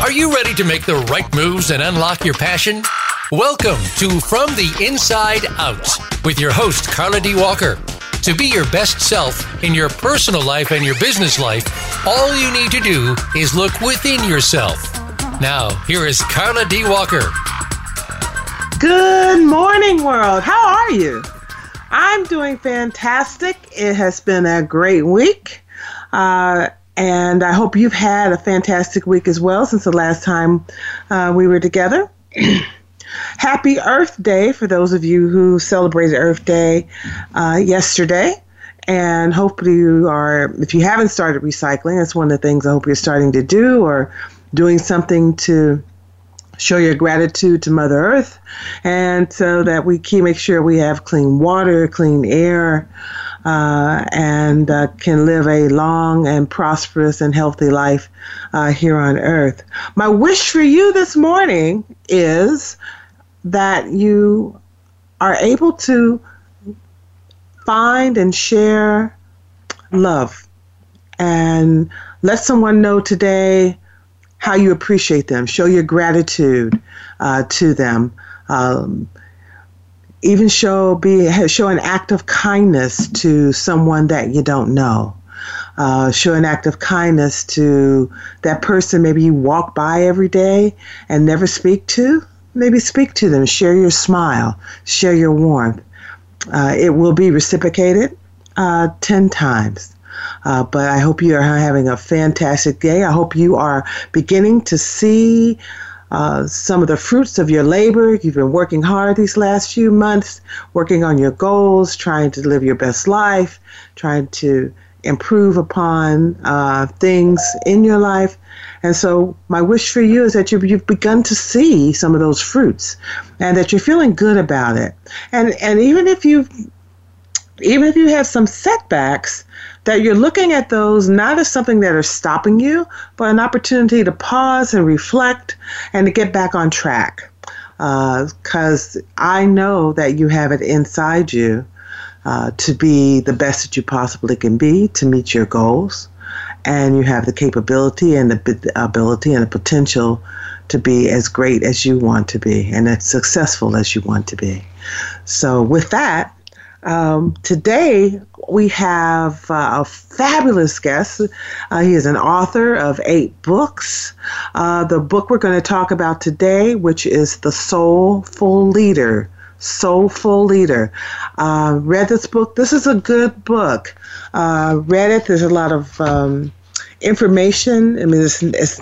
Are you ready to make the right moves and unlock your passion? Welcome to From the Inside Out with your host, Carla D. Walker. To be your best self in your personal life and your business life, all you need to do is look within yourself. Now, here is Carla D. Walker. Good morning, world. How are you? I'm doing fantastic. It has been a great week. Uh, and I hope you've had a fantastic week as well since the last time uh, we were together. Happy Earth Day for those of you who celebrated Earth Day uh, yesterday. And hopefully, you are, if you haven't started recycling, that's one of the things I hope you're starting to do or doing something to show your gratitude to Mother Earth, and so that we can make sure we have clean water, clean air, uh, and uh, can live a long and prosperous and healthy life uh, here on Earth. My wish for you this morning is that you are able to find and share love and let someone know today how you appreciate them, show your gratitude uh, to them. Um, even show be show an act of kindness to someone that you don't know. Uh, show an act of kindness to that person maybe you walk by every day and never speak to. Maybe speak to them, share your smile, share your warmth. Uh, it will be reciprocated uh, 10 times. Uh, but I hope you are having a fantastic day. I hope you are beginning to see uh, some of the fruits of your labor. You've been working hard these last few months, working on your goals, trying to live your best life, trying to improve upon uh, things in your life. And so, my wish for you is that you've, you've begun to see some of those fruits, and that you're feeling good about it. And and even if you even if you have some setbacks, that you're looking at those not as something that are stopping you, but an opportunity to pause and reflect and to get back on track. Because uh, I know that you have it inside you uh, to be the best that you possibly can be, to meet your goals, and you have the capability and the ability and the potential to be as great as you want to be and as successful as you want to be. So, with that, um, today, we have uh, a fabulous guest. Uh, he is an author of eight books. Uh, the book we're going to talk about today, which is The Soulful Leader. Soulful Leader. Uh, read this book. This is a good book. Uh, read it. There's a lot of um, information. I mean, it's, it's,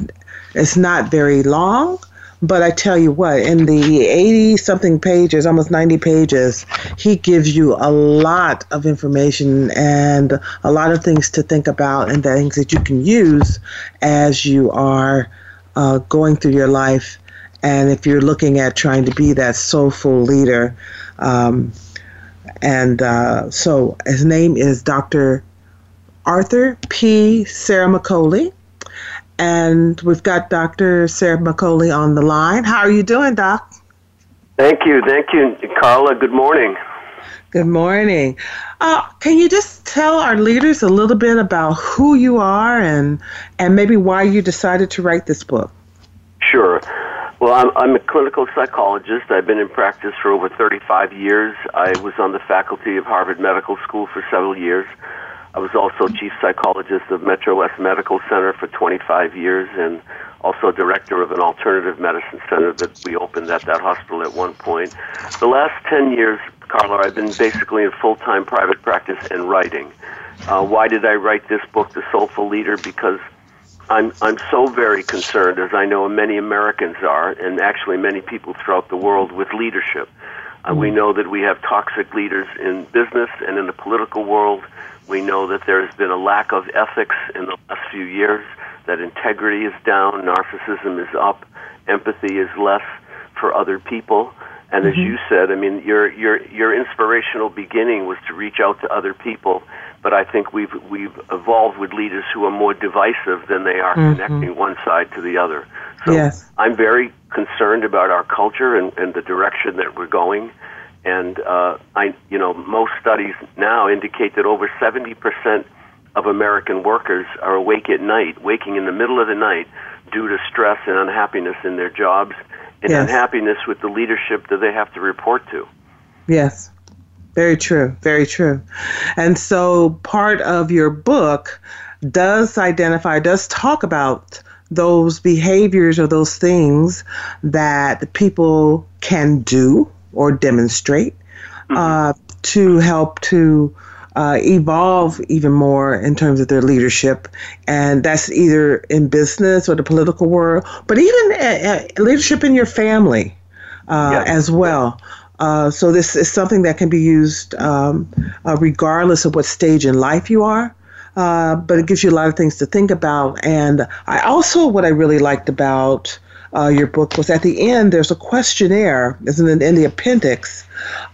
it's not very long. But I tell you what, in the 80 something pages, almost 90 pages, he gives you a lot of information and a lot of things to think about and things that you can use as you are uh, going through your life. And if you're looking at trying to be that soulful leader, um, and uh, so his name is Dr. Arthur P. Ciaramicoli and we've got Dr. Ciaramicoli on the line. How are you doing, Doc? Thank you. Thank you, Carla. Good morning. Good morning. Uh, can you just tell our leaders a little bit about who you are and, and maybe why you decided to write this book? Sure. Well, I'm, I'm a clinical psychologist. I've been in practice for over 35 years. I was on the faculty of Harvard Medical School for several years. I was also chief psychologist of Metro West Medical Center for 25 years and also director of an alternative medicine center that we opened at that hospital at one point. The last 10 years, Carla, I've been basically in full time private practice and writing. Uh, why did I write this book, The Soulful Leader? Because I'm, I'm so very concerned, as I know many Americans are, and actually many people throughout the world, with leadership. Uh, we know that we have toxic leaders in business and in the political world we know that there has been a lack of ethics in the last few years, that integrity is down, narcissism is up, empathy is less for other people. And mm-hmm. as you said, I mean, your your your inspirational beginning was to reach out to other people, but I think we've we've evolved with leaders who are more divisive than they are mm-hmm. connecting one side to the other. So yes. I'm very concerned about our culture and, and the direction that we're going. And uh, I, you know, most studies now indicate that over 70% of American workers are awake at night, waking in the middle of the night due to stress and unhappiness in their jobs and Yes. unhappiness with the leadership that they have to report to. Yes. Very true. Very true. And so part of your book does identify, does talk about those behaviors or those things that people can do or demonstrate uh, to help to uh, evolve even more in terms of their leadership. And that's either in business or the political world, but even uh, uh, leadership in your family uh, as well. Uh, so this is something that can be used um, uh, regardless of what stage in life you are. Uh, but it gives you a lot of things to think about. And I also, what I really liked about uh, your book was at the end, there's a questionnaire, isn't it, in the appendix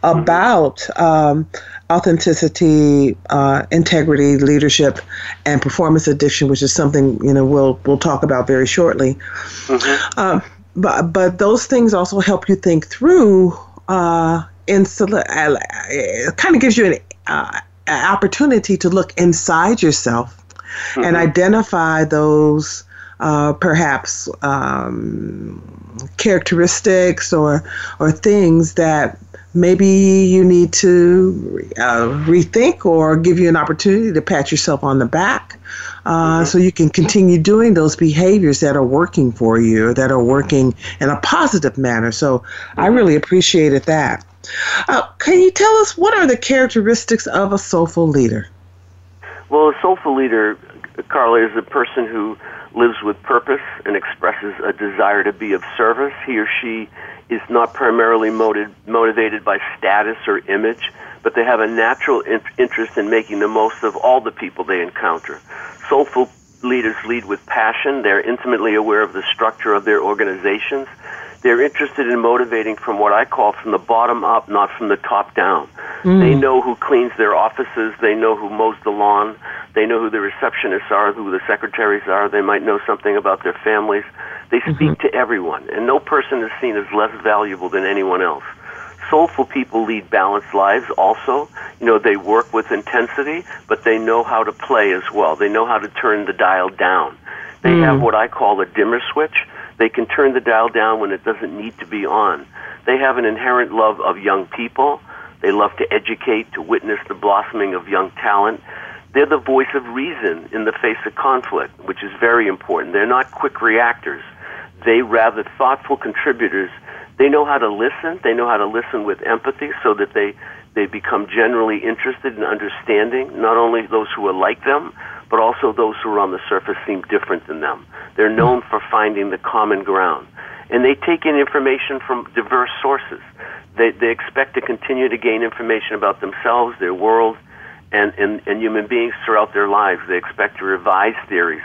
about um, authenticity, uh, integrity, leadership, and performance addiction, which is something you know we'll we'll talk about very shortly. Um, but but those things also help you think through. Uh, in uh, it kind of gives you an, uh, an opportunity to look inside yourself and identify those uh, perhaps um, characteristics or or things that maybe you need to uh, rethink or give you an opportunity to pat yourself on the back uh, so you can continue doing those behaviors that are working for you that are working in a positive manner. So i really appreciated that. Uh, can you tell us what are the characteristics of a soulful leader? Well, a soulful leader, Carla, is a person who lives with purpose and expresses a desire to be of service. He or she is not primarily motiv- motivated by status or image, but they have a natural in- interest in making the most of all the people they encounter. Soulful leaders lead with passion. They're intimately aware of the structure of their organizations. They're interested in motivating from what I call from the bottom up, not from the top down. They mm. know who cleans their offices. They know who mows the lawn. They know who the receptionists are, who the secretaries are. They might know something about their families. They mm-hmm. speak to everyone, and no person is seen as less valuable than anyone else. Soulful people lead balanced lives also. You know, they work with intensity, but they know how to play as well. They know how to turn the dial down. They have mm. what I call a dimmer switch. They can turn the dial down when it doesn't need to be on. They have an inherent love of young people. They love to educate, to witness the blossoming of young talent. They're the voice of reason in the face of conflict, which is very important. They're not quick reactors. They rather thoughtful contributors. They know how to listen. They know how to listen with empathy so that they, they become generally interested in understanding not only those who are like them, but also those who are on the surface seem different than them. They're known for finding the common ground. And they take in information from diverse sources. They, they expect to continue to gain information about themselves, their world, and, and, and human beings throughout their lives. They expect to revise theories,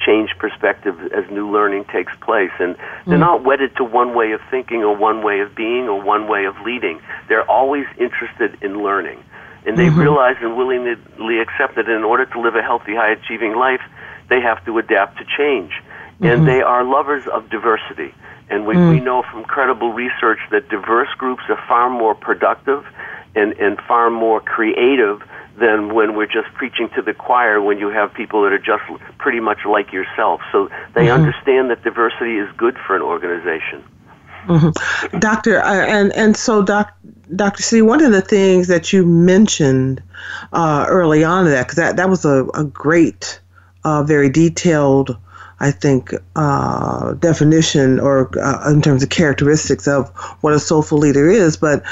change perspectives as new learning takes place. And they're mm. not wedded to one way of thinking or one way of being or one way of leading. They're always interested in learning. And they mm-hmm. realize and willingly accept that in order to live a healthy, high achieving life, they have to adapt to change. And mm-hmm. they are lovers of diversity. And we, we mm. know from credible research that diverse groups are far more productive and, and far more creative than when we're just preaching to the choir when you have people that are just pretty much like yourself. So they mm-hmm. understand that diversity is good for an organization. Doctor, uh, and and so doc, Doctor C, one of the things that you mentioned uh, early on that, because that that was a, a great, uh, very detailed, I think, uh, definition or uh, in terms of characteristics of what a soulful leader is, but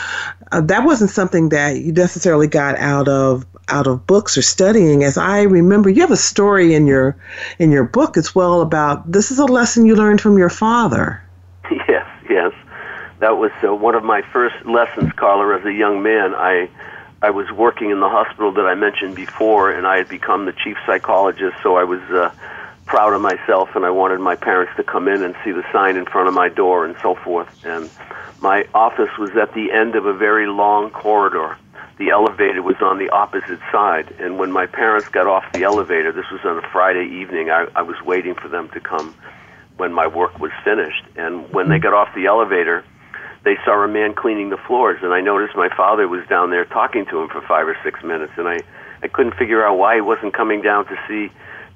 uh, that wasn't something that you necessarily got out of out of books or studying. As I remember, you have a story in your in your book as well about this is a lesson you learned from your father. Yes. That was uh, one of my first lessons, Carla, as a young man. I I was working in the hospital that I mentioned before, and I had become the chief psychologist, so I was uh, proud of myself, and I wanted my parents to come in and see the sign in front of my door and so forth. And my office was at the end of a very long corridor. The elevator was on the opposite side, and when my parents got off the elevator, this was on a Friday evening, I, I was waiting for them to come when my work was finished. And when they got off the elevator, they saw a man cleaning the floors, and I noticed my father was down there talking to him for five or six minutes, and I I couldn't figure out why he wasn't coming down to see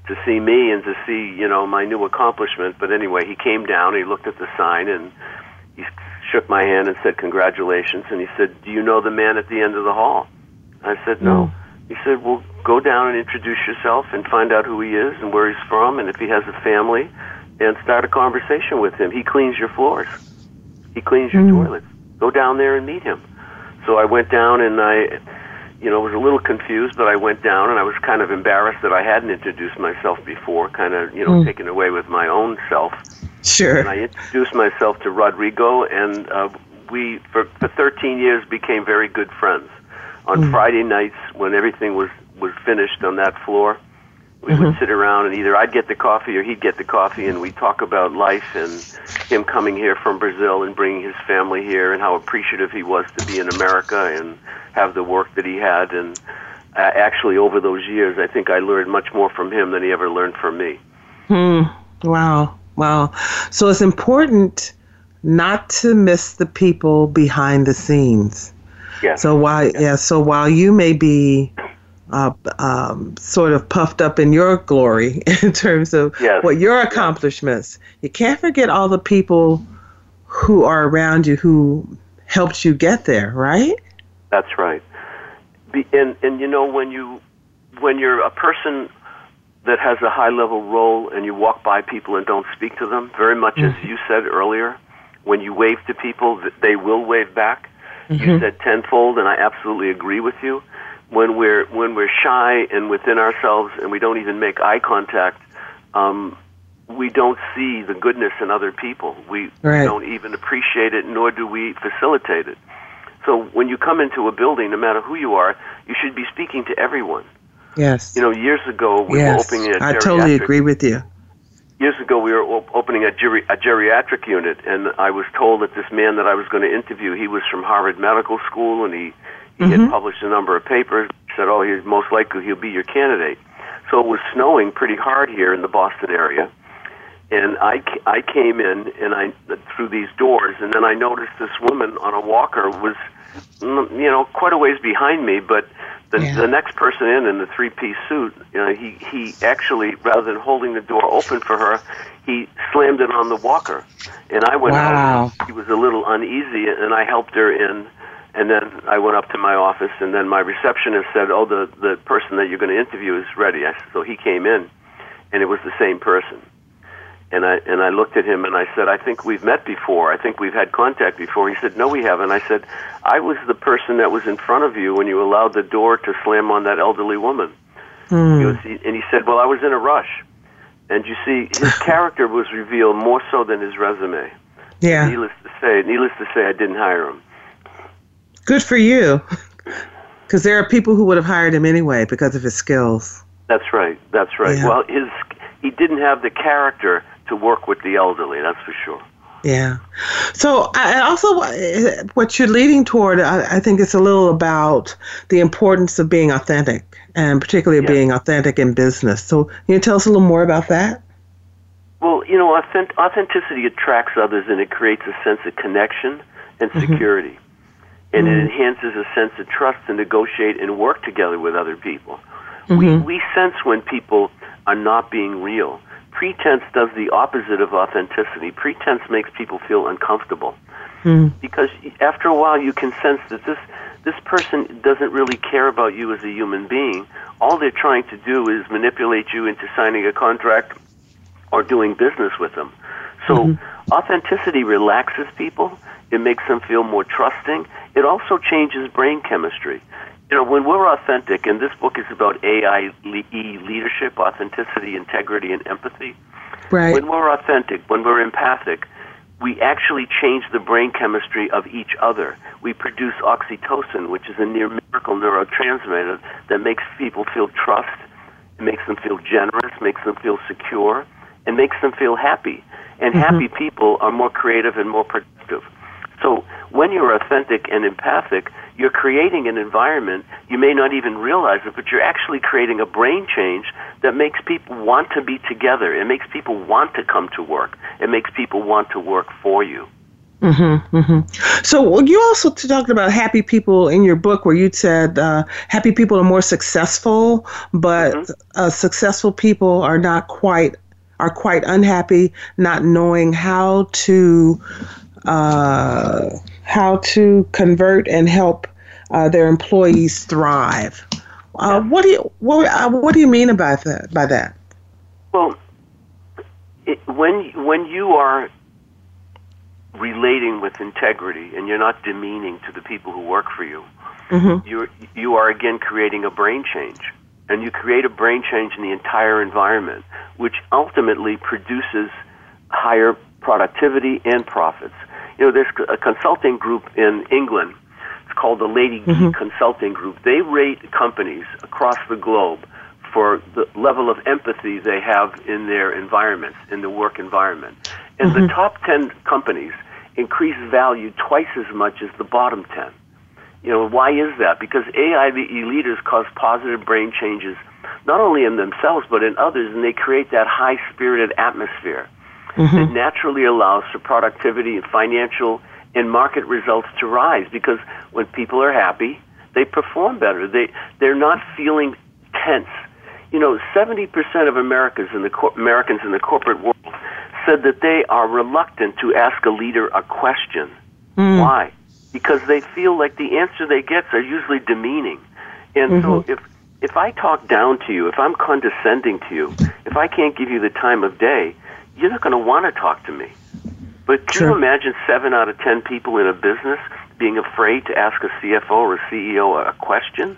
to see me and to see you know my new accomplishment. But anyway, he came down. He looked at the sign and he shook my hand and said congratulations. And he said, "Do you know the man at the end of the hall?" I said, "No." Mm. He said, "Well, go down and introduce yourself and find out who he is and where he's from and if he has a family, and start a conversation with him. He cleans your floors. He cleans your mm. toilets. Go down there and meet him." So I went down and I you know, was a little confused, but I went down and I was kind of embarrassed that I hadn't introduced myself before, kind of, you know, mm. taken away with my own self. Sure. And I introduced myself to Rodrigo, and uh, we, for, for 13 years, became very good friends. On mm. Friday nights, when everything was, was finished on that floor, we mm-hmm. would sit around and either I'd get the coffee or he'd get the coffee, and we'd talk about life and him coming here from Brazil and bringing his family here, and how appreciative he was to be in America and have the work that he had. And uh, actually, over those years, I think I learned much more from him than he ever learned from me. Hmm. Wow. Wow. So it's important not to miss the people behind the scenes. Yes. So while yes. yeah, so while you may be uh, um, sort of puffed up in your glory in terms of yes. what your accomplishments, you can't forget all the people who are around you who helped you get there, right? That's right. Be, and and you know when you when you're a person that has a high level role and you walk by people and don't speak to them, very much mm-hmm. as you said earlier, when you wave to people, they will wave back. Mm-hmm. You said tenfold, and I absolutely agree with you. When we're when we're shy and within ourselves, and we don't even make eye contact, um, we don't see the goodness in other people. We right. don't even appreciate it, nor do we facilitate it. So when you come into a building, no matter who you are, you should be speaking to everyone. Yes. You know, years ago we yes. were opening a I totally agree with you. Years ago we were op- opening a, geri- a geriatric unit, and I was told that this man that I was going to interview, he was from Harvard Medical School, and he he mm-hmm. had published a number of papers. Said, "Oh, he's most likely he'll be your candidate." So it was snowing pretty hard here in the Boston area, and I, I came in and I through these doors, and then I noticed this woman on a walker was, mm, you know, quite a ways behind me. But the yeah. the next person in in the three piece suit, you know, he he actually rather than holding the door open for her, he slammed it on the walker, and I went wow. out. He was a little uneasy, and I helped her in. And then I went up to my office, and then my receptionist said, "Oh, the the person that you're going to interview is ready." I, so he came in, and it was the same person and I and I looked at him and I said, "I think we've met before. I think we've had contact before." He said, "No, we haven't." I said, "I was the person that was in front of you when you allowed the door to slam on that elderly woman." Mm. He was, and he said, "Well, I was in a rush." And you see, his character was revealed more so than his resume. Yeah. Needless to say, needless to say, I didn't hire him. Good for you, because there are people who would have hired him anyway because of his skills. That's right. That's right. Yeah. Well, his he didn't have the character to work with the elderly. That's for sure. Yeah. So I also what you're leading toward, I, I think it's a little about the importance of being authentic, and particularly yeah. being authentic in business. So can you tell us a little more about that? Well, you know, authentic, authenticity attracts others, and it creates a sense of connection and Mm-hmm. And Mhm. it enhances a sense of trust to negotiate and work together with other people. We Mhm. we sense when people are not being real pretense does the opposite of authenticity. Pretense makes people feel uncomfortable Mm. because after a while you can sense that this this person doesn't really care about you as a human being. All they're trying to do is manipulate you into signing a contract or doing business with them. So Mhm. authenticity relaxes people. It makes them feel more trusting. It also changes brain chemistry. You know, when we're authentic, and this book is about AIE leadership, authenticity, integrity, and empathy. Right. When we're authentic, when we're empathic, we actually change the brain chemistry of each other. We produce oxytocin, which is a near miracle neurotransmitter that makes people feel trust, it makes them feel generous, makes them feel secure, and makes them feel happy. And Mhm. happy people are more creative and more productive. So when you're authentic and empathic, you're creating an environment, you may not even realize it, but you're actually creating a brain change that makes people want to be together. It makes people want to come to work. It makes people want to work for you. Mm-hmm, mm-hmm. So you also talked about happy people in your book, where you said uh, happy people are more successful, but mm-hmm. uh, successful people are not quite are quite unhappy, not knowing how to uh, how to convert and help uh, their employees thrive. Uh, what do you what, uh, what do you mean about that? By that? Well, it, when when you are relating with integrity and you're not demeaning to the people who work for you, mm-hmm. you you are again creating a brain change, and you create a brain change in the entire environment, which ultimately produces higher productivity and profits. You know, there's a consulting group in England. It's called the Lady mm-hmm. Consulting Group. They rate companies across the globe for the level of empathy they have in their environments, in the work environment. And mm-hmm. the top 10 companies increase value twice as much as the bottom 10. You know, why is that? Because AIBE leaders cause positive brain changes not only in themselves but in others, and they create that high spirited atmosphere mm-hmm. that naturally allows for productivity and financial and market results to rise because when people are happy, they perform better. They, they're not feeling tense. You know, 70% of Americans in the, cor- Americans in the corporate world said that they are reluctant to ask a leader a question. Mm. Why? Because they feel like the answer they get are usually demeaning. And mm-hmm. so if if I talk down to you, if I'm condescending to you, if I can't give you the time of day, you're not going to want to talk to me. But can True. you imagine seven out of ten people in a business being afraid to ask a CFO or a CEO a question?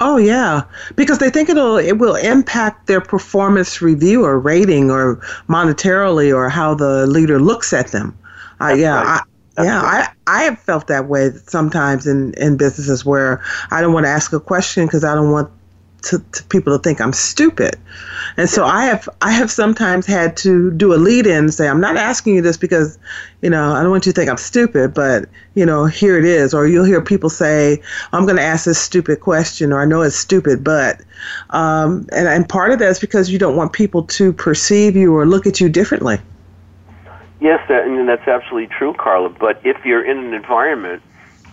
Oh yeah, because they think it'll it will impact their performance review or rating or monetarily or how the leader looks at them. Uh, yeah, right. I, yeah. I I have felt that way sometimes in in businesses where I don't want to ask a question because I don't want to, to, people to think I'm stupid. And so I have I have sometimes had to do a lead in and say, I'm not asking you this because, you know, I don't want you to think I'm stupid, but you know, here it is. Or you'll hear people say, I'm gonna ask this stupid question or I know it's stupid, but um, and, and part of that is because you don't want people to perceive you or look at you differently. Yes, that, and that's absolutely true, Carla. But if you're in an environment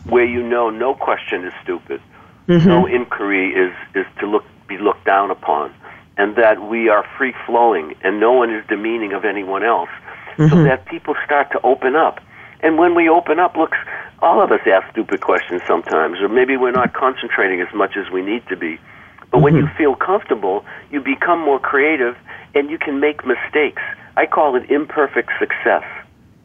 where you know no question is stupid, Mm-hmm. No inquiry is, is to look be looked down upon, and that we are free flowing, and no one is demeaning of anyone else, mm-hmm. so that people start to open up. And when we open up, looks all of us ask stupid questions sometimes, or maybe we're not concentrating as much as we need to be. But mm-hmm. when you feel comfortable, you become more creative, and you can make mistakes. I call it imperfect success.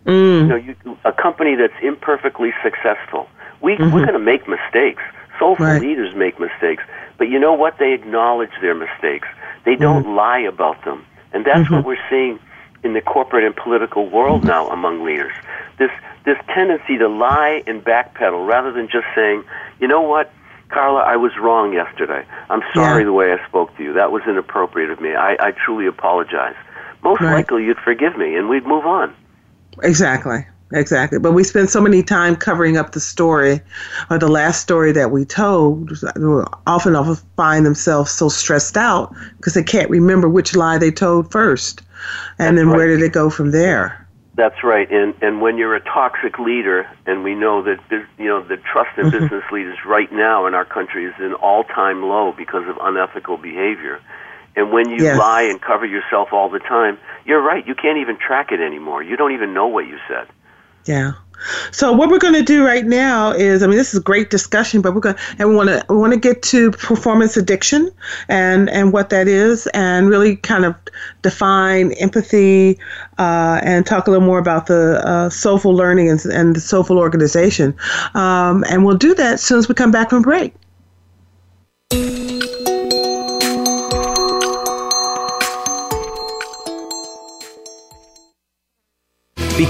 Mm. You know, you, a company that's imperfectly successful. We, mm-hmm. We're going to make mistakes. Soulful right. leaders make mistakes, but you know what? They acknowledge their mistakes. They don't mm-hmm. lie about them. And that's mm-hmm. what we're seeing in the corporate and political world now among leaders. This this tendency to lie and backpedal rather than just saying, you know what, Carla, I was wrong yesterday. I'm sorry yeah. the way I spoke to you. That was inappropriate of me. I, I truly apologize. Most right. likely you'd forgive me and we'd move on. Exactly exactly. But we spend so many time covering up the story, or the last story that we told. Often, often find themselves so stressed out because they can't remember which lie they told first, and That's then right. where did it go from there? That's right. And and when you're a toxic leader, and we know that you know the trust in mm-hmm. business leaders right now in our country is an all-time low because of unethical behavior. And when you yes. lie and cover yourself all the time, you're right. You can't even track it anymore. You don't even know what you said. Yeah. So what we're going to do right now is, I mean, this is a great discussion, but we're going and we want to we want to get to performance addiction and and what that is, and really kind of define empathy uh, and talk a little more about the uh, soulful learning and, and the soulful organization. Um, and we'll do that as soon as we come back from break.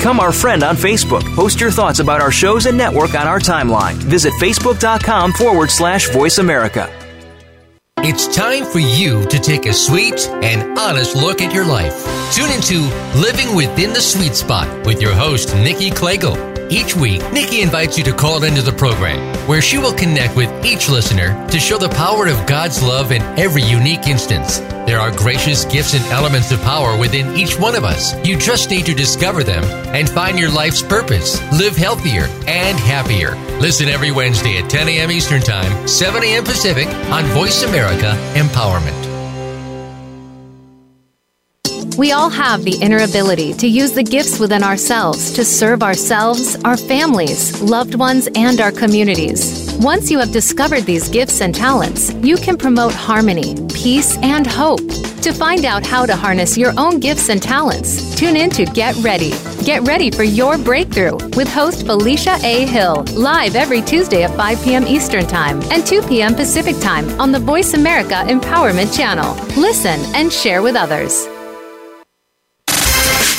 Become our friend on Facebook. Post your thoughts about our shows and network on our timeline. Visit facebook.com forward slash voice America. It's time for you to take a sweet and honest look at your life. Tune into Living Within the Sweet Spot with your host, Nikki Klegel. Each week, Nikki invites you to call into the program, where she will connect with each listener to show the power of God's love in every unique instance. There are gracious gifts and elements of power within each one of us. You just need to discover them and find your life's purpose. Live healthier and happier. Listen every Wednesday at 10 a.m. Eastern Time, 7 a.m. Pacific on Voice America Empowerment. We all have the inner ability to use the gifts within ourselves to serve ourselves, our families, loved ones, and our communities. Once you have discovered these gifts and talents, you can promote harmony, peace, and hope. To find out how to harness your own gifts and talents, tune in to Get Ready. Get ready for your breakthrough with host Felicia A. Hill, live every Tuesday at 5 p.m. Eastern Time and 2 p.m. Pacific Time on the Voice America Empowerment Channel. Listen and share with others.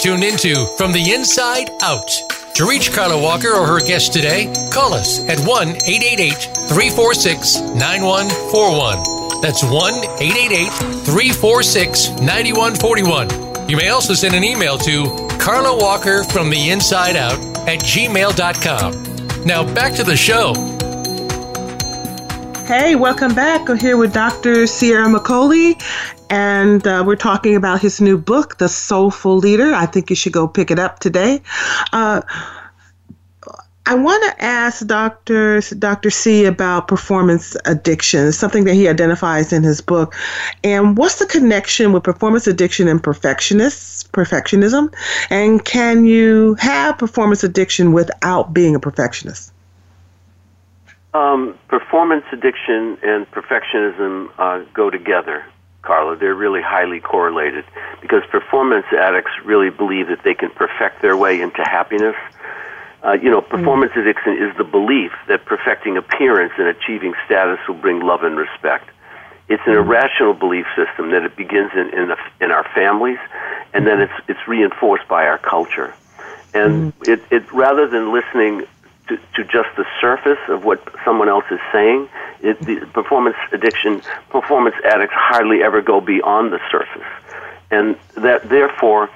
Tuned into From the Inside Out. To reach Carla Walker or her guest today, call us at 1 888 346 9141. That's 1 888 346 9141. You may also send an email to Carla Walker from the inside out at gmail.com. Now back to the show. Hey, welcome back. I'm here with Dr. Ciaramicoli, and uh, we're talking about his new book, The Soulful Leader. I think you should go pick it up today. Uh, I want to ask Dr. Dr. C about performance addiction, something that he identifies in his book. And what's the connection with performance addiction and perfectionists, perfectionism? And can you have performance addiction without being a perfectionist? Um, performance addiction and perfectionism uh, go together, Carla. They're really highly correlated because performance addicts really believe that they can perfect their way into happiness. Uh, you know, performance mm. addiction is the belief that perfecting appearance and achieving status will bring love and respect. It's an irrational belief system that it begins in in, a, in our families, and then it's it's reinforced by our culture. And mm. it, it rather than listening to, to just the surface of what someone else is saying. It, the performance addiction, performance addicts hardly ever go beyond the surface, and that therefore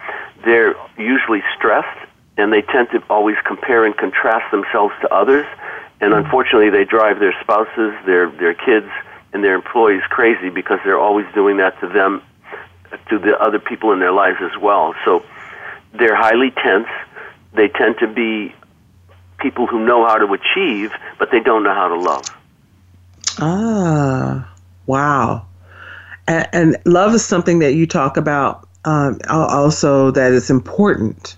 they're usually stressed, and they tend to always compare and contrast themselves to others, and mm-hmm. unfortunately they drive their spouses, their their kids, and their employees crazy because they're always doing that to them, to the other people in their lives as well. So they're highly tense. They tend to be people who know how to achieve, but they don't know how to love. Ah, wow. And, and love is something that you talk about um, also that is important,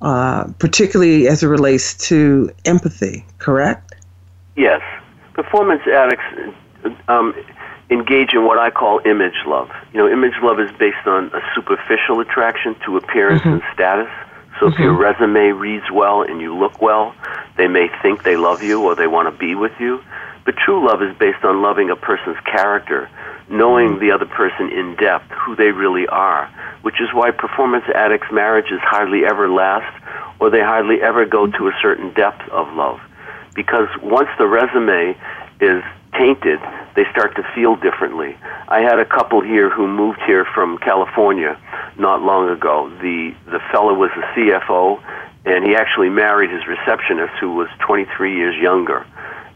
uh, particularly as it relates to empathy, correct? Yes. Performance addicts um, engage in what I call image love. You know, image love is based on a superficial attraction to appearance mm-hmm. and status so mm-hmm. if your mm-hmm. resume reads well and you look well, they may think they love you or they want to be with you. But true love is based on loving a person's character, knowing mm-hmm. the other person in depth, who they really are, which is why performance addicts' marriages hardly ever last or they hardly ever go to a certain depth of love. Because once the resume is tainted, they start to feel differently. I had a couple here who moved here from California not long ago. The the fellow was a CFO, and he actually married his receptionist, who was 23 years younger.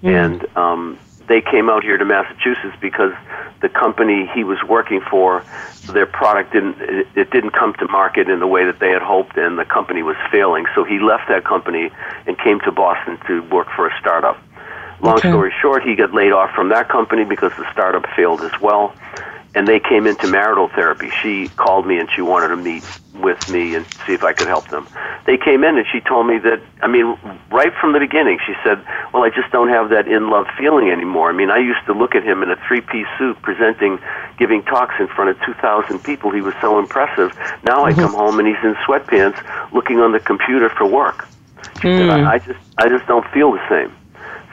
Mm. And um, they came out here to Massachusetts because the company he was working for, their product didn't it, it didn't come to market in the way that they had hoped, and the company was failing. So he left that company and came to Boston to work for a startup. Long okay. story short, he got laid off from that company because the startup failed as well. and they came into marital therapy. She called me and she wanted to meet with me and see if I could help them. They came in and she told me that, I mean, right from the beginning, she said, Well, I just don't have that in love feeling anymore. I mean, I used to look at him in a three piece suit presenting, giving talks in front of 2,000 people. He was so impressive. Now I come home and he's in sweatpants looking on the computer for work. She mm. said, I, I, just, I just don't feel the same.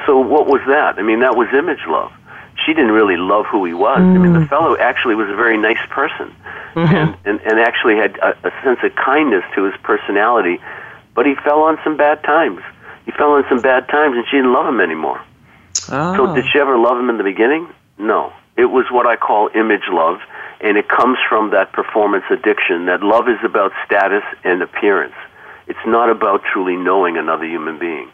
So what was that? I mean, that was image love she didn't really love who he was. Mm. I mean, the mm. fellow actually was a very nice person, mm-hmm. and, and and actually had a, a sense of kindness to his personality, but he fell on some bad times. He fell on some bad times, and she didn't love him anymore. Oh. So, did she ever love him in the beginning? No. It was what I call image love, and it comes from that performance addiction. That love is about status and appearance. It's not about truly knowing another human being.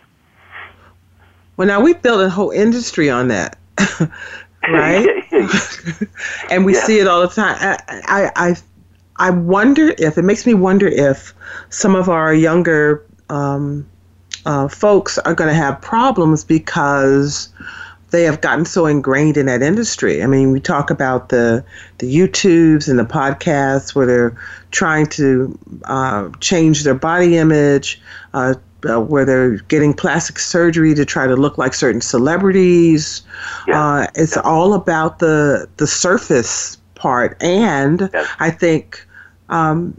Well, now we've built a whole industry on that. right? and we yeah. see it all the time. I, I, I wonder if it makes me wonder if some of our younger um, uh, folks are going to have problems because they have gotten so ingrained in that industry. I mean, we talk about the the YouTubes and the podcasts where they're trying to uh, change their body image, uh, uh, where they're getting plastic surgery to try to look like certain celebrities. Yeah. Uh, it's all about the the surface part, and I think um,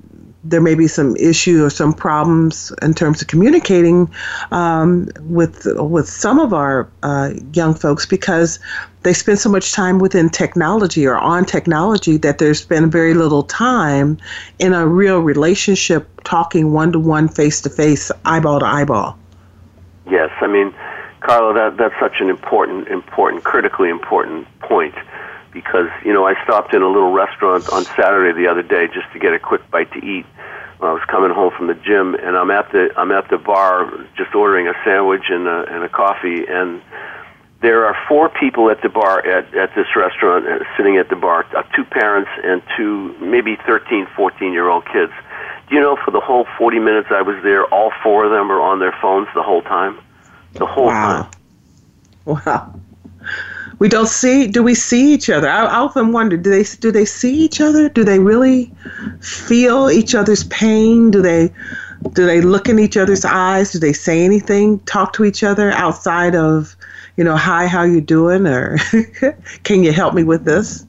there may be some issue or some problems in terms of communicating um, with with some of our uh, young folks because they spend so much time within technology or on technology that there's been very little time in a real relationship, talking one to one, face to face, eyeball to eyeball. Yes, I mean, Carlo, that that's such an important, important, critically important point because you know I stopped in a little restaurant on Saturday the other day just to get a quick bite to eat, I was coming home from the gym, and I'm at the I'm at the bar just ordering a sandwich and a, and a coffee, and there are four people at the bar at at this restaurant uh, sitting at the bar, uh, two parents and two maybe 13, 14 year old kids. Do you know for the whole 40 minutes I was there, all four of them were on their phones the whole time, the whole wow. time. Wow we don't see do we see each other? I, I, often wonder do they do they see each other? Do they really feel each other's pain? Do they do they look in each other's eyes? Do they say anything? Talk to each other outside of you know hi how you doing? Or can you help me with this?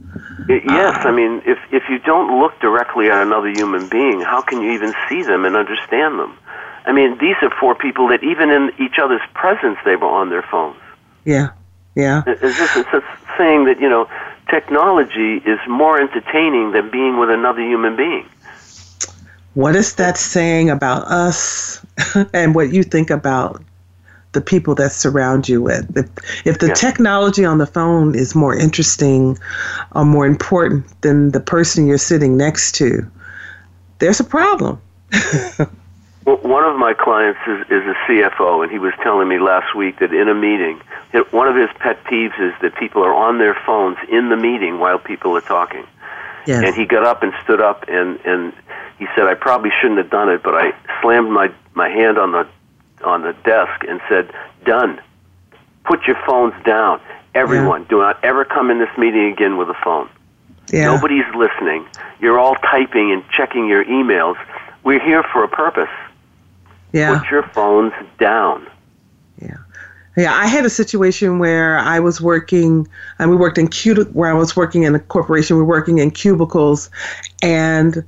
Yes uh, i mean if if you don't look directly at another human being how can you even see them and understand them? I mean these are four people that even in each other's presence they were on their phones. Yeah yeah. Is this it's saying that, you know, technology is more entertaining than being with another human being? What is that saying about us and what you think about the people that surround you with? If, if the yeah. technology on the phone is more interesting or more important than the person you're sitting next to, there's a problem. well, one of my clients is, is a CFO, and he was telling me last week that in a meeting, one of his pet peeves is that people are on their phones in the meeting while people are talking. Yes. And he got up and stood up and and he said, "I probably shouldn't have done it, but I slammed my my hand on the on the desk and said, "Done. Put your phones down. Everyone, yeah. do not ever come in this meeting again with a phone. Yeah. Nobody's listening. You're all typing and checking your emails. We're here for a purpose. Yeah. Put your phones down." Yeah. Yeah, I had a situation where I was working, and we worked in cub- where I was working in a corporation. We were working in cubicles, and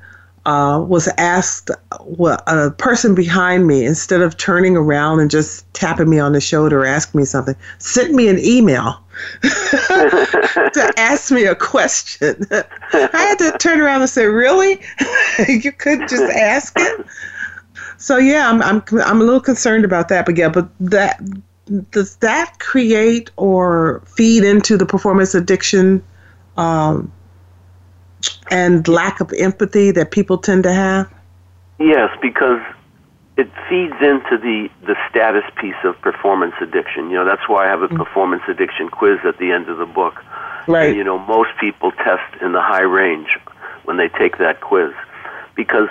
uh, was asked well, a person behind me instead of turning around and just tapping me on the shoulder or asking me something, sent me an email to ask me a question. I had to turn around and say, "Really? you could just ask it." So yeah, I'm I'm I'm a little concerned about that, but yeah, but that does that create or feed into the performance addiction um, and lack of empathy that people tend to have? Yes, because it feeds into the, the status piece of performance addiction. You know, that's why I have a mm-hmm. performance addiction quiz at the end of the book. Right. And, you know, most people test in the high range when they take that quiz. Because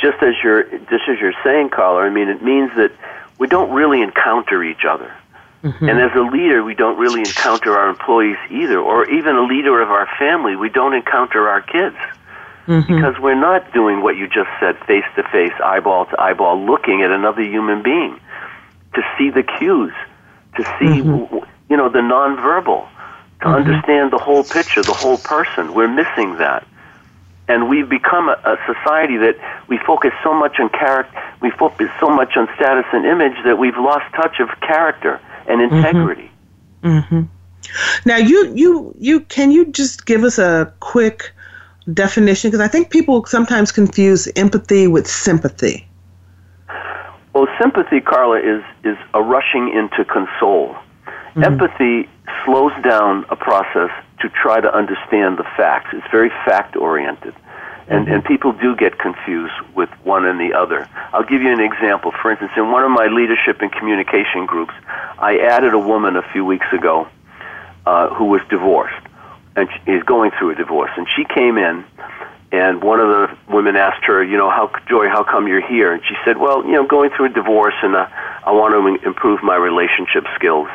just as you're just as you're saying, Carla, I mean, it means that we don't really encounter each other. Mm-hmm. And as a leader, we don't really encounter our employees either, or even a leader of our family, we don't encounter our kids. Mm-hmm. Because we're not doing what you just said, face to face, eyeball to eyeball, looking at another human being to see the cues, to see, mm-hmm. you know, the nonverbal, to mm-hmm. understand the whole picture, the whole person. We're missing that. And we've become a, a society that we focus so much on character, we focus so much on status and image that we've lost touch of character and mm-hmm. integrity. Mm-hmm. Now, you you you can you just give us a quick definition because I think people sometimes confuse empathy with sympathy. Well, sympathy, Carla, is is a rushing into console. Mm-hmm. Empathy slows down a process to try to understand the facts. It's very fact oriented. And, mm-hmm. and people do get confused with one and the other. I'll give you an example. For instance, in one of my leadership and communication groups, I added a woman a few weeks ago uh, who was divorced and she is going through a divorce. And she came in, and one of the women asked her, you know, how Joy, how come you're here? And she said, well, you know, going through a divorce, and uh, I want to improve my relationship skills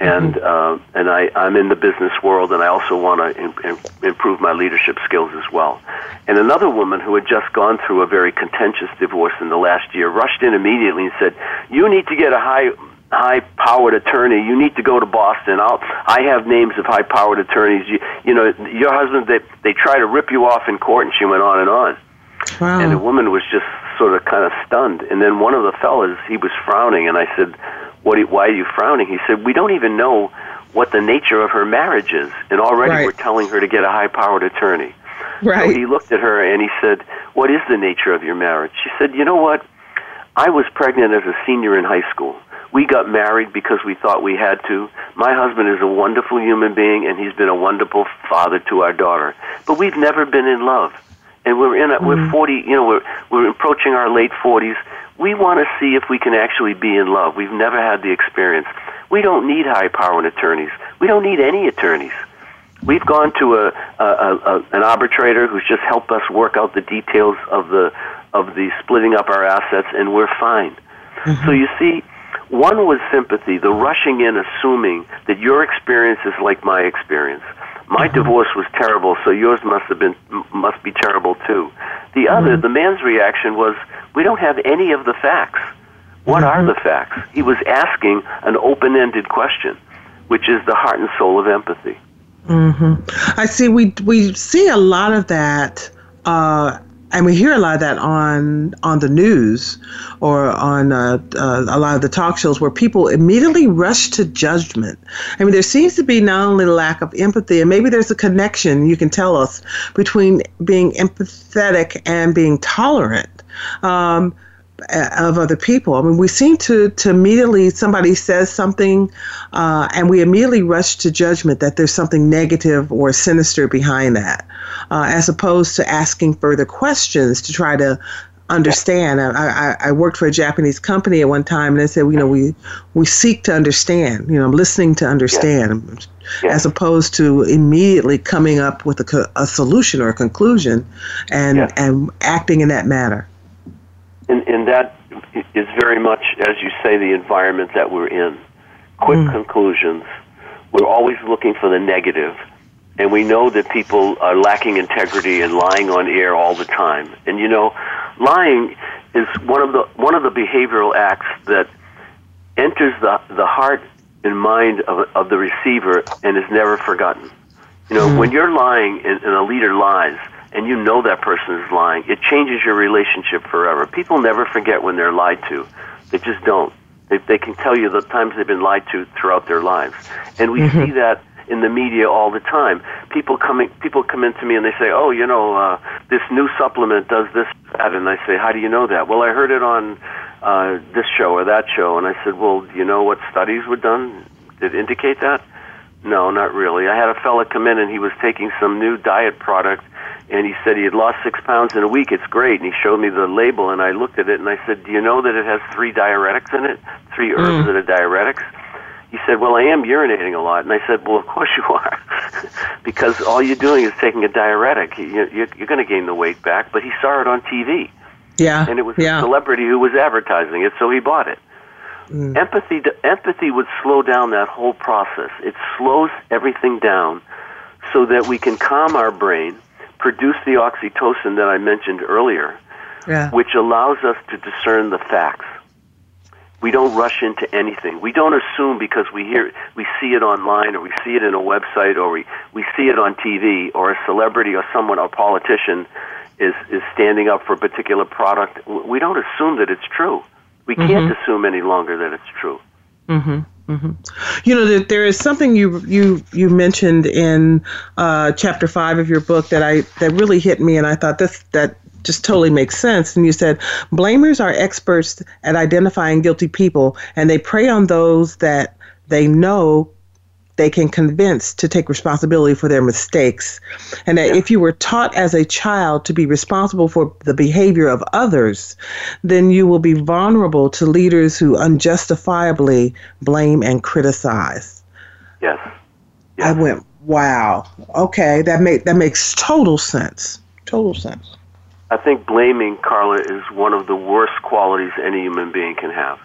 and uh, and I I'm in the business world, and I also want to Im- improve my leadership skills as well. And another woman who had just gone through a very contentious divorce in the last year rushed in immediately and said, "You need to get a high." high powered attorney you need to go to boston i'll i have names of high powered attorneys you you know your husband they they try to rip you off in court and she went on and on wow. and the woman was just sort of kind of stunned and then one of the fellas he was frowning and i said what, why are you frowning? He said, we don't even know what the nature of her marriage is, and already right. we're telling her to get a high-powered attorney. Right. So he looked at her and he said, what is the nature of your marriage? She said, you know what? I was pregnant as a senior in high school. We got married because we thought we had to. My husband is a wonderful human being, and he's been a wonderful father to our daughter. But we've never been in love, and we're in. A, mm-hmm. We're forty. You know, we're we're approaching our late forties we want to see if we can actually be in love. We've never had the experience. We don't need high powered attorneys. We don't need any attorneys. We've gone to a, a, a, an arbitrator who's just helped us work out the details of the of the splitting up our assets, and we're fine. Mm-hmm. So you see, one was sympathy, the rushing in, assuming that your experience is like my experience. My mm-hmm. divorce was terrible, so yours must have been must be terrible too. The other, mm-hmm. the man's reaction was, we don't have any of the facts. What mm-hmm. are the facts? He was asking an open ended question, which is the heart and soul of empathy. Mm-hmm. I see. We we see a lot of that, uh, and we hear a lot of that on on the news or on uh, uh, a lot of the talk shows where people immediately rush to judgment. I mean, there seems to be not only a lack of empathy, and maybe there's a connection you can tell us between being empathetic and being tolerant um, of other people. I mean, we seem to, to immediately, somebody says something, uh, and we immediately rush to judgment that there's something negative or sinister behind that, uh, as opposed to asking further questions to try to understand. I, I, I, worked for a Japanese company at one time, and they said, you know, we we seek to understand. You know, I'm listening to understand, as opposed to immediately coming up with a, a solution or a conclusion, and and acting in that manner and, and that is very much, as you say, the environment that we're in. Quick mm. conclusions. We're always looking for the negative, and we know that people are lacking integrity and lying on air all the time. And you know, lying is one of the one of the behavioral acts that enters the the heart and mind of, of the receiver and is never forgotten. You know, mm. when you're lying and, and a leader lies, and you know that person is lying, it changes your relationship forever. People never forget when they're lied to. They just don't. They, they can tell you the times they've been lied to throughout their lives. And we mm-hmm. see that in the media all the time. People coming, people come into me and they say, "Oh, you know, uh, this new supplement does this, that," and I say, "How do you know that?" Well, I heard it on uh, this show or that show, and I said, "Well, do you know what studies were done that indicate that?" No, not really. I had a fella come in and he was taking some new diet product and he said he had lost six pounds in a week. It's great. And he showed me the label, and I looked at it, and I said, "Do you know that it has three diuretics in it? Three herbs mm. that are diuretics?" He said, "Well, I am urinating a lot." And I said, "Well, of course you are, because all you're doing is taking a diuretic. You're, you're going to gain the weight back." But he saw it on TV. Yeah. And it was yeah. a celebrity who was advertising it, so he bought it. Mm. Empathy, empathy would slow down that whole process. It slows everything down so that we can calm our brain, produce the oxytocin that I mentioned earlier, yeah. which allows us to discern the facts. We don't rush into anything. We don't assume because we hear we see it online or we see it in a website or we, we see it on TV or a celebrity or someone a politician is is standing up for a particular product. We don't assume that it's true. We can't mm-hmm. assume any longer that it's true. Mm-hmm. Mm-hmm. You know that there is something you you you mentioned in uh, chapter five of your book that I that really hit me, and I thought this that just totally makes sense. And you said blamers are experts at identifying guilty people, and they prey on those that they know they can convince to take responsibility for their mistakes. And that yeah. if you were taught as a child to be responsible for the behavior of others, then you will be vulnerable to leaders who unjustifiably blame and criticize. Yes. yes. I went, wow. Okay, that make that makes total sense. Total sense. I think blaming, Carla, is one of the worst qualities any human being can have.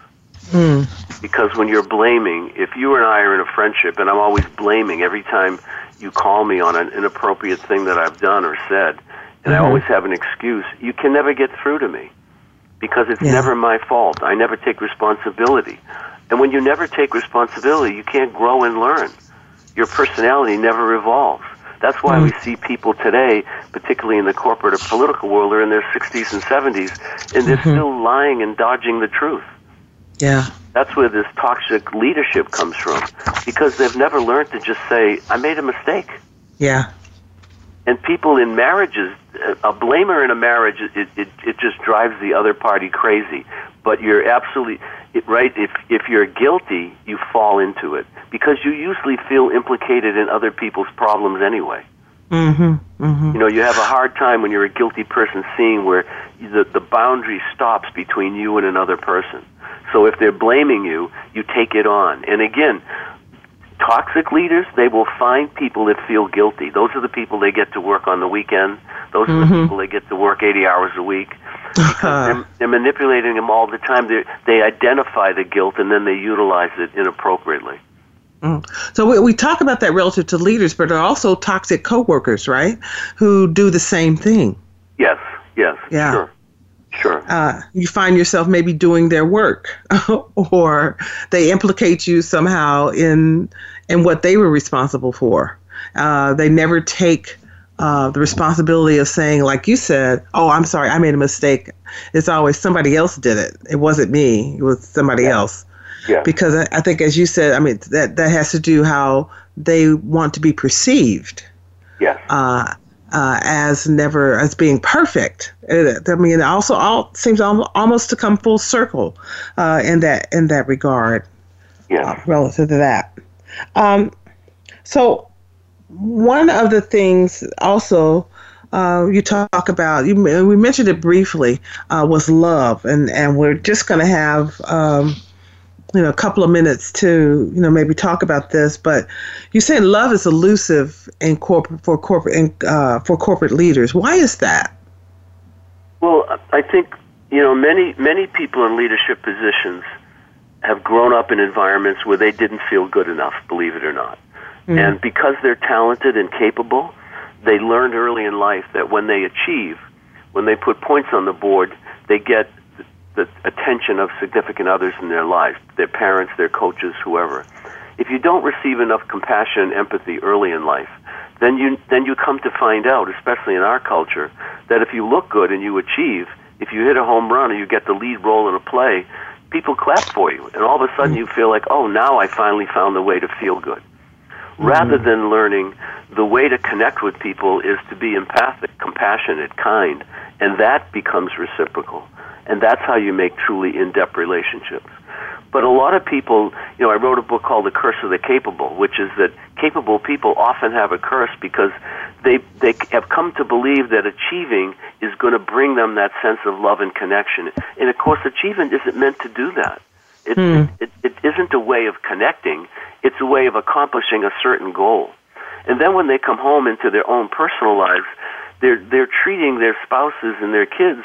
Mm. Because when you're blaming, if you and I are in a friendship and I'm always blaming every time you call me on an inappropriate thing that I've done or said, and mm-hmm. I always have an excuse, you can never get through to me because it's yeah. never my fault. I never take responsibility. And when you never take responsibility, you can't grow and learn. Your personality never evolves. That's why mm. we see people today, particularly in the corporate or political world, are in their 60s and 70s, and they're mm-hmm. still lying and dodging the truth. Yeah. That's where this toxic leadership comes from, because they've never learned to just say, "I made a mistake." Yeah. And people in marriages, a blamer in a marriage, it, it, it just drives the other party crazy. But you're absolutely right. If if you're guilty, you fall into it because you usually feel implicated in other people's problems anyway. Mm-hmm, mm-hmm. You know, you have a hard time when you're a guilty person seeing where the the boundary stops between you and another person. So if they're blaming you, you take it on. And again, toxic leaders, they will find people that feel guilty. Those are the people they get to work on the weekend. Those are mm-hmm. the people they get to work 80 hours a week. they're, they're, manipulating them all the time. They they identify the guilt and then they utilize it inappropriately. Mm. So we, we talk about that relative to leaders, but there are also toxic coworkers, right? Who do the same thing. Yes. Yes. Yeah. Sure. Sure. Uh, you find yourself maybe doing their work, or they implicate you somehow in in what they were responsible for. Uh, they never take uh, the responsibility of saying, like you said, "Oh, I'm sorry, I made a mistake." It's always somebody else did it. It wasn't me. It was somebody yeah. else. Yeah. Because I, I think, as you said, I mean that that has to do how they want to be perceived. Yes. Uh, uh, as never as being perfect. I mean, it also all seems almost to come full circle uh, in that in that regard. Yeah. Uh, relative to that. Um, so one of the things also uh, you talk about you we mentioned it briefly uh, was love, and and we're just going to have. Um, you know a couple of minutes to you know maybe talk about this but you said love is elusive in corporate for corporate in, uh, for corporate leaders. Why is that? Well i think you know many many people in leadership positions have grown up in environments where they didn't feel good enough believe it or not. Mm. and because they're talented and capable they learned early in life that when they achieve when they put points on the board they get the attention of significant others in their life, their parents, their coaches, whoever. If you don't receive enough compassion and empathy early in life, then you then you come to find out, especially in our culture, that if you look good and you achieve, if you hit a home run or you get the lead role in a play, people clap for you, and all of a sudden you feel like, oh, now I finally found the way to feel good. Rather mm-hmm. than learning the way to connect with people is to be empathic, compassionate, kind, and that becomes reciprocal. And that's how you make truly in-depth relationships. But a lot of people, you know, I wrote a book called The Curse of the Capable, which is that capable people often have a curse because they they have come to believe that achieving is going to bring them that sense of love and connection. And of course, achievement isn't meant to do that. It, hmm. it, it isn't a way of connecting. It's a way of accomplishing a certain goal. And then when they come home into their own personal lives, they're they're treating their spouses and their kids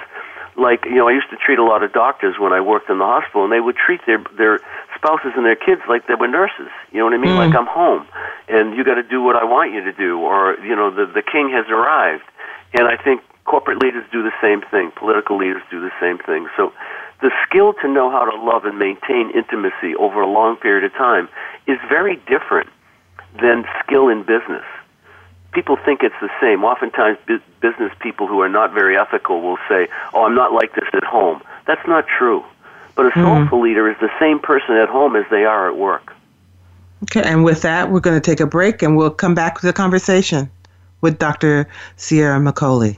like you know, I used to treat a lot of doctors when I worked in the hospital, and they would treat their their spouses and their kids like they were nurses. You know what I mean? Mm. Like I'm home, and you got to do what I want you to do, or you know, the the king has arrived. And I think corporate leaders do the same thing. Political leaders do the same thing. So the skill to know how to love and maintain intimacy over a long period of time is very different than skill in business. People think it's the same. Oftentimes, bu- business people who are not very ethical will say, "Oh, I'm not like this at home." That's not true. But a hmm. soulful leader is the same person at home as they are at work. Okay, and with that, we're going to take a break and we'll come back to the conversation with Dr. Ciaramicoli.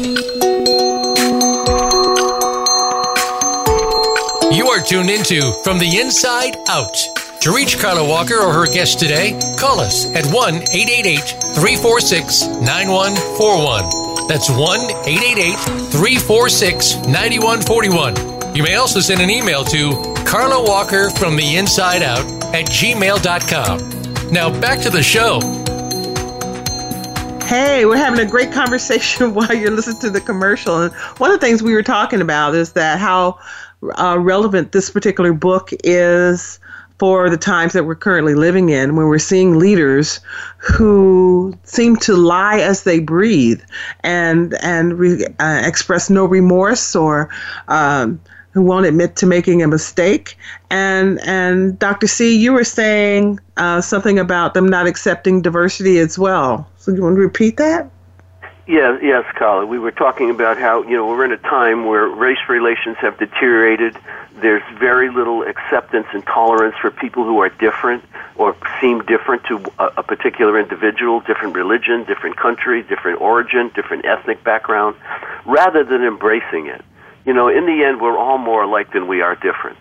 Tuned into From the Inside Out. To reach Carla Walker or her guest today, call us at 1 888 346 9141. That's 1 888 346 9141. You may also send an email to Carla Walker from the inside out at gmail.com. Now back to the show. Hey, we're having a great conversation while you're listening to the commercial. And one of the things we were talking about is that how uh, relevant this particular book is for the times that we're currently living in, when we're seeing leaders who seem to lie as they breathe and and re, uh, express no remorse or um, who won't admit to making a mistake. And and Dr. C, you were saying uh, something about them not accepting diversity as well. So you want to repeat that? Yes, yes, Carla. We were talking about how you know we're in a time where race relations have deteriorated. There's very little acceptance and tolerance for people who are different or seem different to a, a particular individual, different religion, different country, different origin, different ethnic background, rather than embracing it. You know, in the end, we're all more alike than we are different.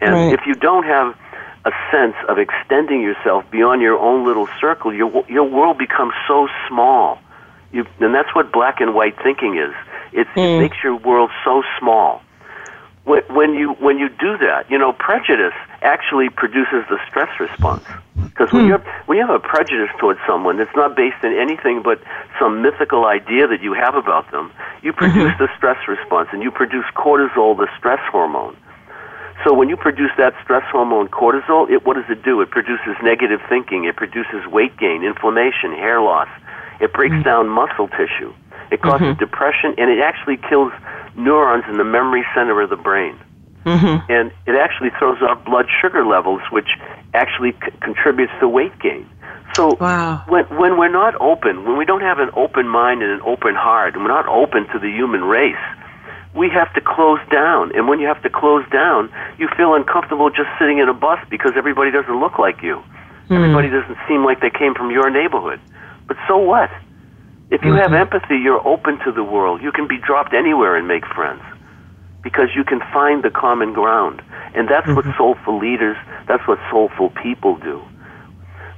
And Right. if you don't have a sense of extending yourself beyond your own little circle, your your world becomes so small. You, and that's what black and white thinking is. It, it makes your world so small. When, when you when you do that, you know, prejudice actually produces the stress response. Because when hmm. you have when you have a prejudice towards someone, it's not based in anything but some mythical idea that you have about them. You mm-hmm. produce the stress response, and you produce cortisol, the stress hormone. So when you produce that stress hormone cortisol, it, what does it do? It produces negative thinking. It produces weight gain, inflammation, hair loss. It breaks mm. down muscle tissue. It causes mm-hmm. depression, and it actually kills neurons in the memory center of the brain. Mm-hmm. And it actually throws off blood sugar levels, which actually c- contributes to weight gain. So Wow. when when we're not open, when we don't have an open mind and an open heart, and we're not open to the human race, we have to close down. And when you have to close down, you feel uncomfortable just sitting in a bus because everybody doesn't look like you. Mm. Everybody doesn't seem like they came from your neighborhood. But so what? If you have mm-hmm. empathy, you're open to the world. You can be dropped anywhere and make friends. because you can find the common ground. And that's what mm-hmm. soulful leaders, that's what soulful people do.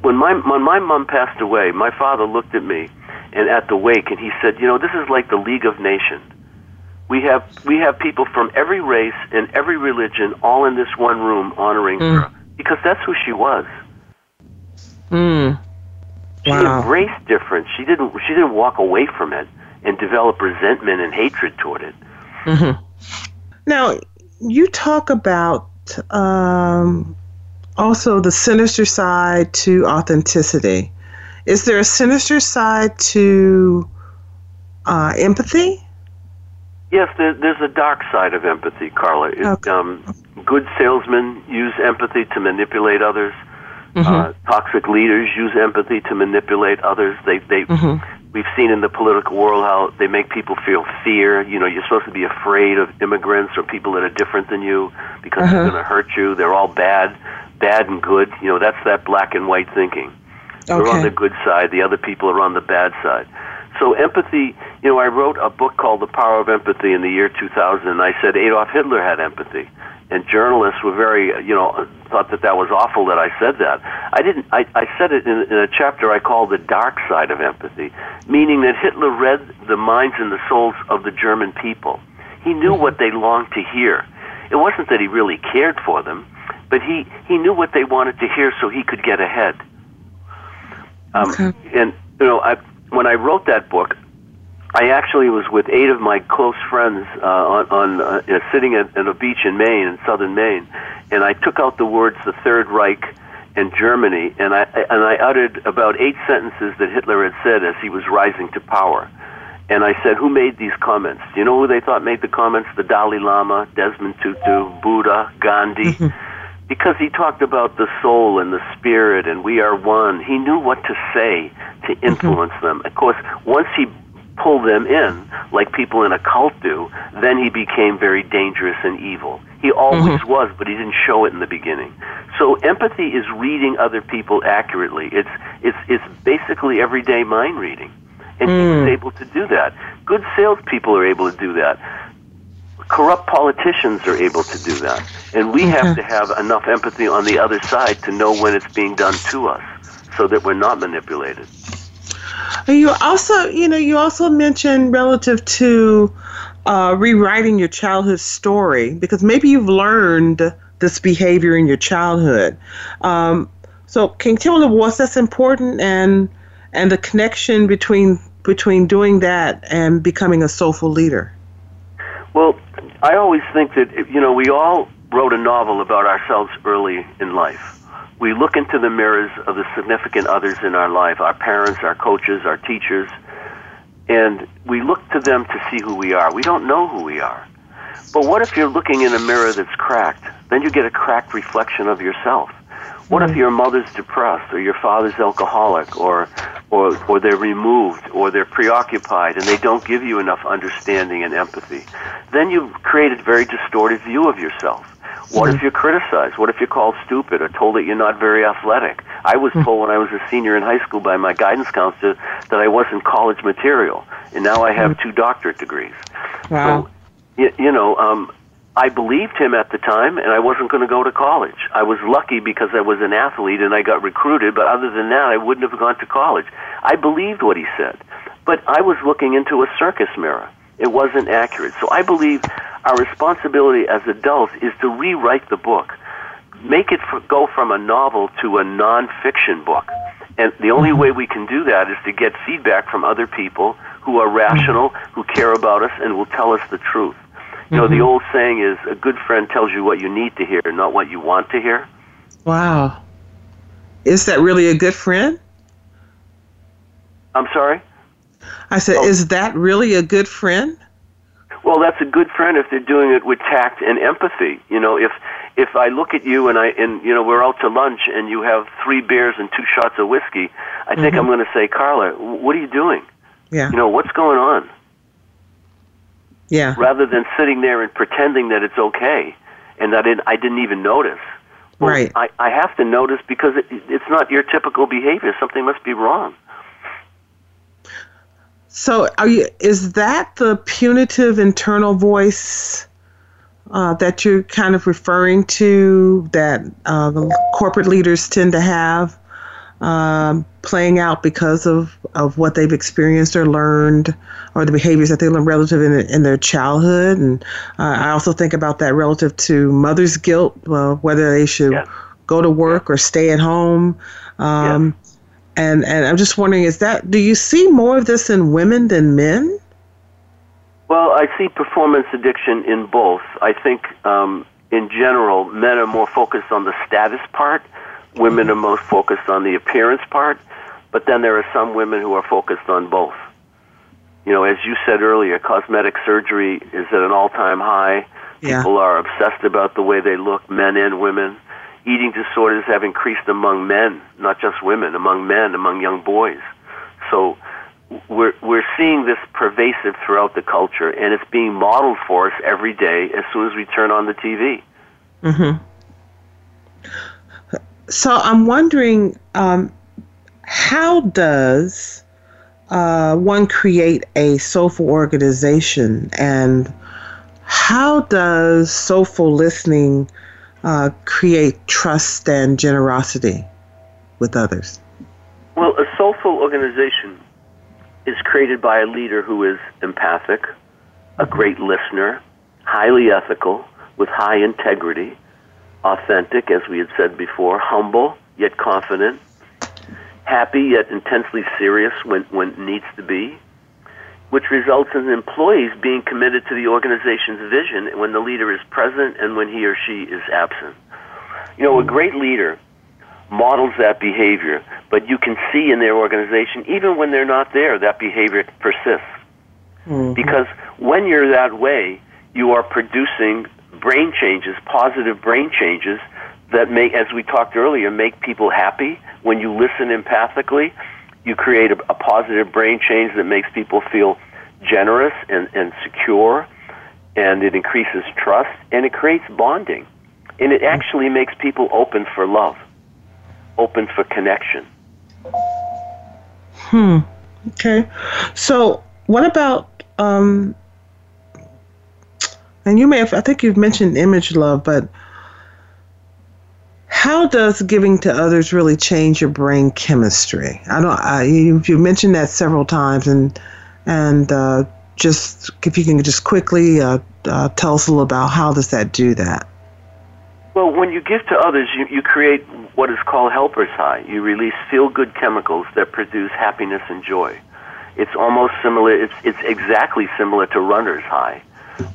When my, when my mom passed away, my father looked at me and at the wake and he said, You know, this is like the League of Nations. We have, we have people from every race and every religion all in this one room honoring mm. her because that's who she was. Mm. She Wow. embraced difference. She didn't. She didn't walk away from it and develop resentment and hatred toward it. Now, you talk about um, also the sinister side to authenticity. Is there a sinister side to uh, empathy? Yes, there, there's a dark side of empathy, Carla. It, Okay. um, good salesmen use empathy to manipulate others. Uh, mm-hmm. toxic leaders use empathy to manipulate others. They, they, mm-hmm. we've seen in the political world how they make people feel fear. You know, you're supposed to be afraid of immigrants or people that are different than you because they're uh-huh. going to hurt you. They're all bad, bad and good. You know, that's that black and white thinking. We're on the good side. The other people are on the bad side. So empathy, you know, I wrote a book called The Power of Empathy in the year 2000, and I said Adolf Hitler had empathy. And journalists were very, you know, thought that that was awful that I said that. I didn't. I, I said it in, in a chapter I called The Dark Side of Empathy, meaning that Hitler read the minds and the souls of the German people. He knew what they longed to hear. It wasn't that he really cared for them, but he, he knew what they wanted to hear so he could get ahead. Um, Okay. And you know, I, when I wrote that book, I actually was with eight of my close friends uh, on, on uh, you know, sitting at, at a beach in Maine, in southern Maine, and I took out the words "the Third Reich" and Germany, and I and I uttered about eight sentences that Hitler had said as he was rising to power. And I said, "Who made these comments? Do you know who they thought made the comments? The Dalai Lama, Desmond Tutu, Buddha, Gandhi." because he talked about the soul and the spirit and we are one. He knew what to say to influence them. Of course, once he pulled them in, like people in a cult do, then he became very dangerous and evil. He always mm-hmm. was, but he didn't show it in the beginning. So empathy is reading other people accurately. It's it's it's basically everyday mind reading. And he was mm. able to do that. Good salespeople are able to do that corrupt politicians are able to do that. And we have mm-hmm. to have enough empathy on the other side to know when it's being done to us so that we're not manipulated. You also, you know, you also mentioned relative to uh, rewriting your childhood story because maybe you've learned this behavior in your childhood. Um, so, can you tell me what's that's important and and the connection between between doing that and becoming a soulful leader? Well, I always think that, you know, we all wrote a novel about ourselves early in life. We look into the mirrors of the significant others in our life, our parents, our coaches, our teachers, and we look to them to see who we are. We don't know who we are. But what if you're looking in a mirror that's cracked? Then you get a cracked reflection of yourself. What if mm-hmm. your mother's depressed or your father's alcoholic or or or they're removed or they're preoccupied and they don't give you enough understanding and empathy? Then you've created a very distorted view of yourself. What if you're criticized? What if you're called stupid or told that you're not very athletic? I was told when I was a senior in high school by my guidance counselor that I wasn't college material, and now I have two doctorate degrees. Wow. So, you, you know, um, I believed him at the time, and I wasn't going to go to college. I was lucky because I was an athlete and I got recruited, but other than that, I wouldn't have gone to college. I believed what he said, but I was looking into a circus mirror. It wasn't accurate. So I believe our responsibility as adults is to rewrite the book, make it f- go from a novel to a nonfiction book. And the only mm-hmm. way we can do that is to get feedback from other people who are mm-hmm. rational, who care about us, and will tell us the truth. You know, the mm-hmm. old saying is a good friend tells you what you need to hear, not what you want to hear. Wow. Is that really a good friend? I'm sorry? I said, Oh. is that really a good friend? Well, that's a good friend if they're doing it with tact and empathy. You know, if if I look at you and I and you know we're out to lunch and you have three beers and two shots of whiskey, I think mm-hmm. I'm going to say, Carla, what are you doing? Yeah. You know, what's going on? Yeah. Rather than sitting there and pretending that it's okay and that it, I didn't even notice. Well, Right. I, I have to notice because it, it's not your typical behavior. Something must be wrong. So, are you? Is that the punitive internal voice uh, that you're kind of referring to that uh, the corporate leaders tend to have um, playing out because of, of what they've experienced or learned or the behaviors that they learned relative in, in their childhood. And uh, I also think about that relative to mother's guilt, whether they should yeah. go to work or stay at home. Um, yeah. And, and I'm just wondering, is that, do you see more of this in women than men? Well, I see performance addiction in both. I think, um, in general, men are more focused on the status part Women are most focused on the appearance part, but then there are some women who are focused on both. You know, as you said earlier, cosmetic surgery is at an all-time high. Yeah. People are obsessed about the way they look, men and women. Eating disorders have increased among men, not just women, among men, among young boys. So we're we're seeing this pervasive throughout the culture, and it's being modeled for us every day as soon as we turn on the TV. Mm-hmm. So I'm wondering, um, how does uh, one create a soulful organization, and how does soulful listening uh, create trust and generosity with others? Well, a soulful organization is created by a leader who is empathic, a great listener, highly ethical, with high integrity, authentic, as we had said before, humble yet confident, happy yet intensely serious when, when it needs to be, which results in employees being committed to the organization's vision when the leader is present and when he or she is absent. You know, a great leader models that behavior, but you can see in their organization, even when they're not there, that behavior persists. Mm-hmm. Because when you're that way, you are producing brain changes, positive brain changes that make, as we talked earlier, make people happy. When you listen empathically, you create a, a positive brain change that makes people feel generous and, and secure, and it increases trust, and it creates bonding. And it actually makes people open for love, open for connection. Hmm. Okay. So, what about um, and you may have, I think you've mentioned image love, but how does giving to others really change your brain chemistry? I don't. I, you, you mentioned that several times, and and uh, just if you can just quickly uh, uh, tell us a little about how does that do that? Well, when you give to others, you, you create what is called helper's high. You release feel-good chemicals that produce happiness and joy. It's almost similar. It's it's exactly similar to runner's high.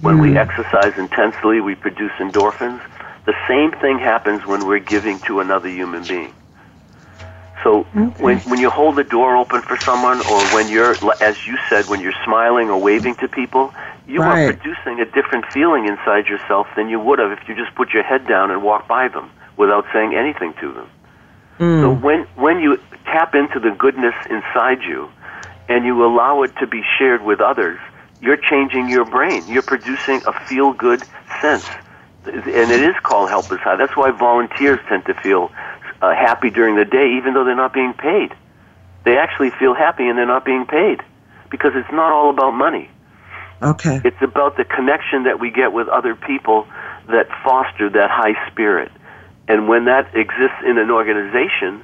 When mm. we exercise intensely, we produce endorphins. The same thing happens when we're giving to another human being. So okay. when when you hold the door open for someone, or when you're, as you said, when you're smiling or waving to people, you right. are producing a different feeling inside yourself than you would have if you just put your head down and walk by them without saying anything to them. Mm. So when when you tap into the goodness inside you, and you allow it to be shared with others, you're changing your brain. You're producing a feel good sense. And it is called helper's high. That's why volunteers tend to feel uh, happy during the day, even though they're not being paid. They actually feel happy and they're not being paid because it's not all about money. Okay. It's about the connection that we get with other people that foster that high spirit. And when that exists in an organization,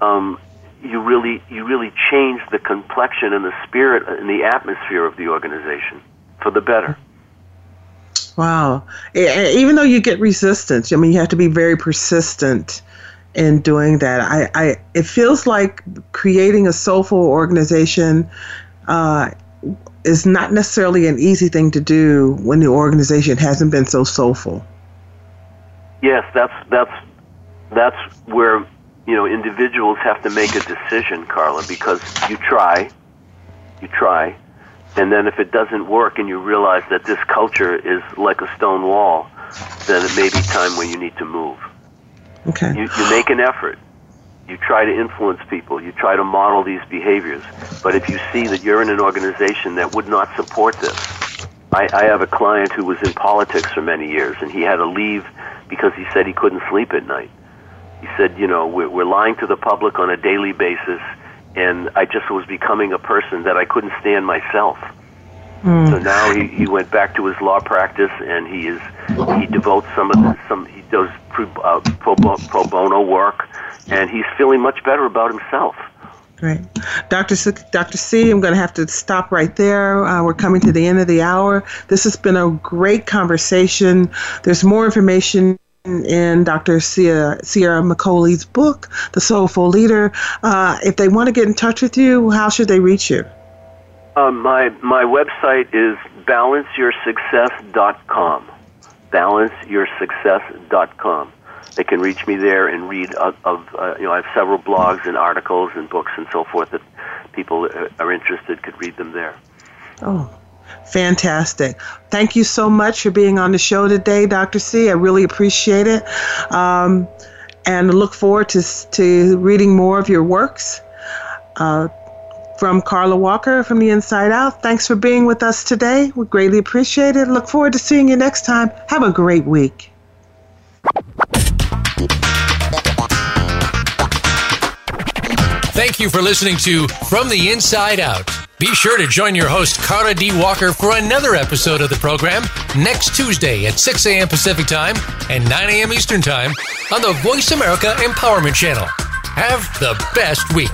um, you really you really change the complexion and the spirit and the atmosphere of the organization for the better. Wow. Even though you get resistance, I mean, you have to be very persistent in doing that. I, I it feels like creating a soulful organization uh, is not necessarily an easy thing to do when the organization hasn't been so soulful. Yes, that's that's that's where you know, individuals have to make a decision, Carla, because you try, you try, and then if it doesn't work and you realize that this culture is like a stone wall, then it may be time when you need to move. Okay. You, you make an effort. You try to influence people. You try to model these behaviors. But if you see that you're in an organization that would not support this, I, I have a client who was in politics for many years, and he had to leave because he said he couldn't sleep at night he said, you know, we're, we're lying to the public on a daily basis, and I just was becoming a person that I couldn't stand myself. Mm. So now he, he went back to his law practice, and he is he devotes some of the, some he does pro, uh, pro, pro bono work, and he's feeling much better about himself. Great. Dr. C, Dr. C, I'm going to have to stop right there. Uh, we're coming to the end of the hour. This has been a great conversation. There's more information in Dr. Sierra, Ciaramicoli's book, The Soulful Leader. Uh, if they want to get in touch with you, how should they reach you? Um, my, my website is balanceyoursuccess.com. Balanceyoursuccess.com. They can reach me there and read of, of uh, you know I have several blogs and articles and books and so forth that people are interested could read them there. Oh, Fantastic. Thank you so much for being on the show today, Dr. C. I really appreciate it. Um, and look forward to, to reading more of your works. Uh, from Carla Walker from the Inside Out, thanks for being with us today. We greatly appreciate it. Look forward to seeing you next time. Have a great week. Thank you for listening to From the Inside Out. Be sure to join your host, Carla D. Walker, for another episode of the program next Tuesday at 6 a.m. Pacific Time and 9 a.m. Eastern Time on the Voice America Empowerment Channel. Have the best week.